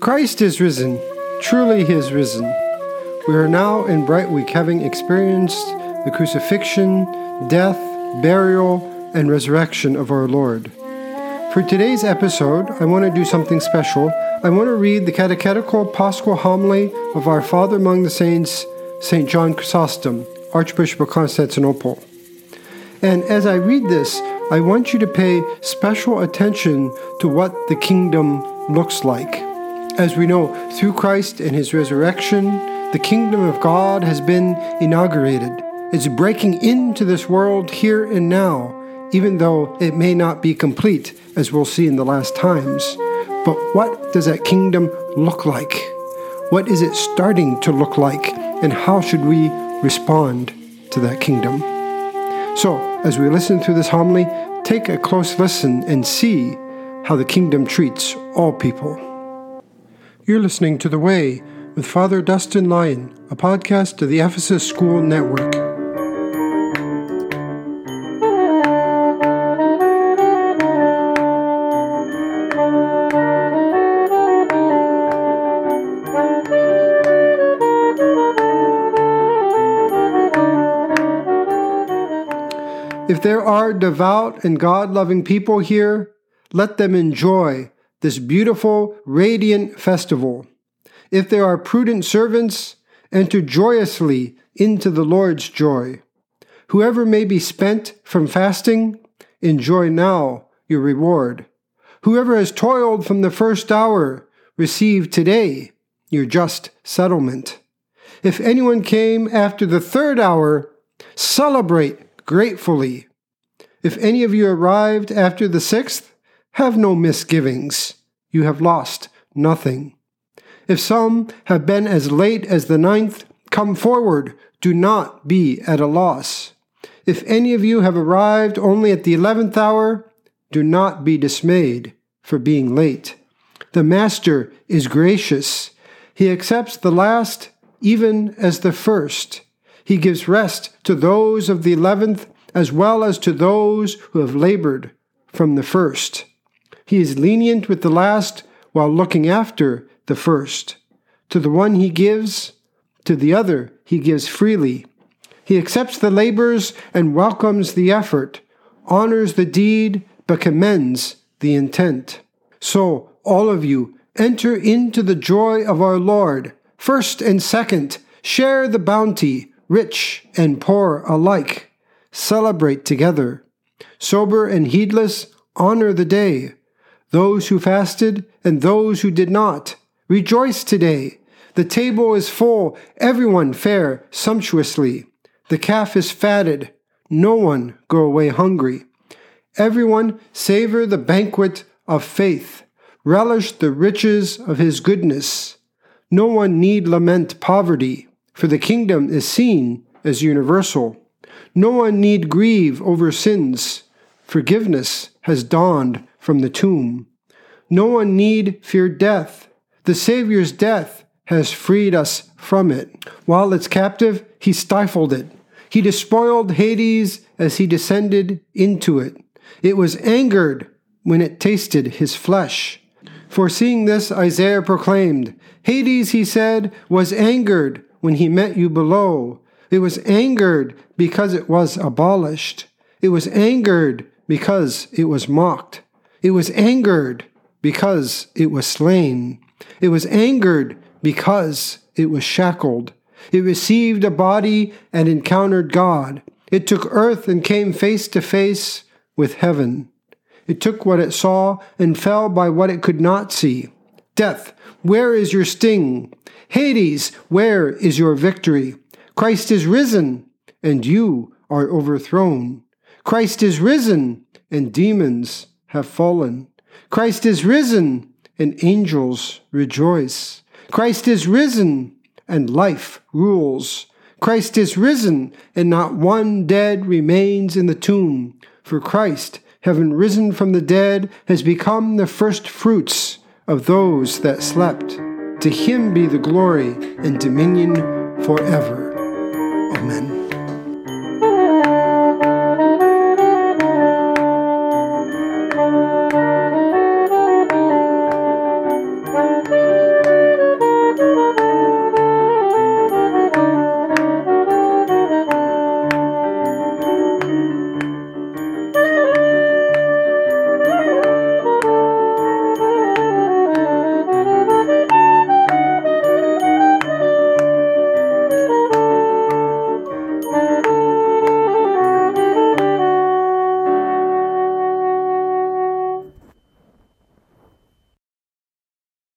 Christ is risen. Truly he is risen. We are now in Bright Week having experienced the crucifixion, death, burial, and resurrection of our Lord. For today's episode, I want to do something special. I want to read the catechetical Paschal homily of our Father among the Saints, St. John Chrysostom, Archbishop of Constantinople. And as I read this, I want you to pay special attention to what the kingdom looks like. As we know, through Christ and his resurrection, the kingdom of God has been inaugurated. It's breaking into this world here and now, even though it may not be complete, as we'll see in the last times. But what does that kingdom look like? What is it starting to look like? And how should we respond to that kingdom? So, as we listen through this homily, take a close listen and see how the kingdom treats all people. You're listening to The Way with Father Dustin Lyon, a podcast of the Ephesus School Network. If there are devout and God loving people here, let them enjoy this beautiful, radiant festival. If there are prudent servants, enter joyously into the Lord's joy. Whoever may be spent from fasting, enjoy now your reward. Whoever has toiled from the first hour, receive today your just settlement. If anyone came after the third hour, celebrate gratefully. If any of you arrived after the sixth, have no misgivings. You have lost nothing. If some have been as late as the ninth, come forward. Do not be at a loss. If any of you have arrived only at the eleventh hour, do not be dismayed for being late. The Master is gracious. He accepts the last even as the first. He gives rest to those of the eleventh as well as to those who have labored from the first. He is lenient with the last while looking after the first. To the one he gives, to the other he gives freely. He accepts the labors and welcomes the effort, honors the deed, but commends the intent. So, all of you, enter into the joy of our Lord. First and second, share the bounty rich and poor alike. Celebrate together. Sober and heedless, honor the day. Those who fasted and those who did not, rejoice today. The table is full, everyone fare sumptuously. The calf is fatted, no one go away hungry. Everyone savor the banquet of faith, relish the riches of his goodness. No one need lament poverty for the kingdom is seen as universal. No one need grieve over sins. Forgiveness has dawned from the tomb. No one need fear death. The Savior's death has freed us from it. While it's captive, he stifled it. He despoiled Hades as he descended into it. It was angered when it tasted his flesh. Foreseeing this, Isaiah proclaimed, Hades, he said, was angered when he met you below. It was angered because it was abolished. It was angered because it was mocked. It was angered because it was slain. It was angered because it was shackled. It received a body and encountered God. It took earth and came face to face with heaven. It took what it saw and fell by what it could not see. Death, where is your sting? Hades, where is your victory? Christ is risen, and you are overthrown. Christ is risen, and demons have fallen. Christ is risen, and angels rejoice. Christ is risen, and life rules. Christ is risen, and not one dead remains in the tomb. For Christ, having risen from the dead, has become the first fruits of those that slept. To him be the glory and dominion forever.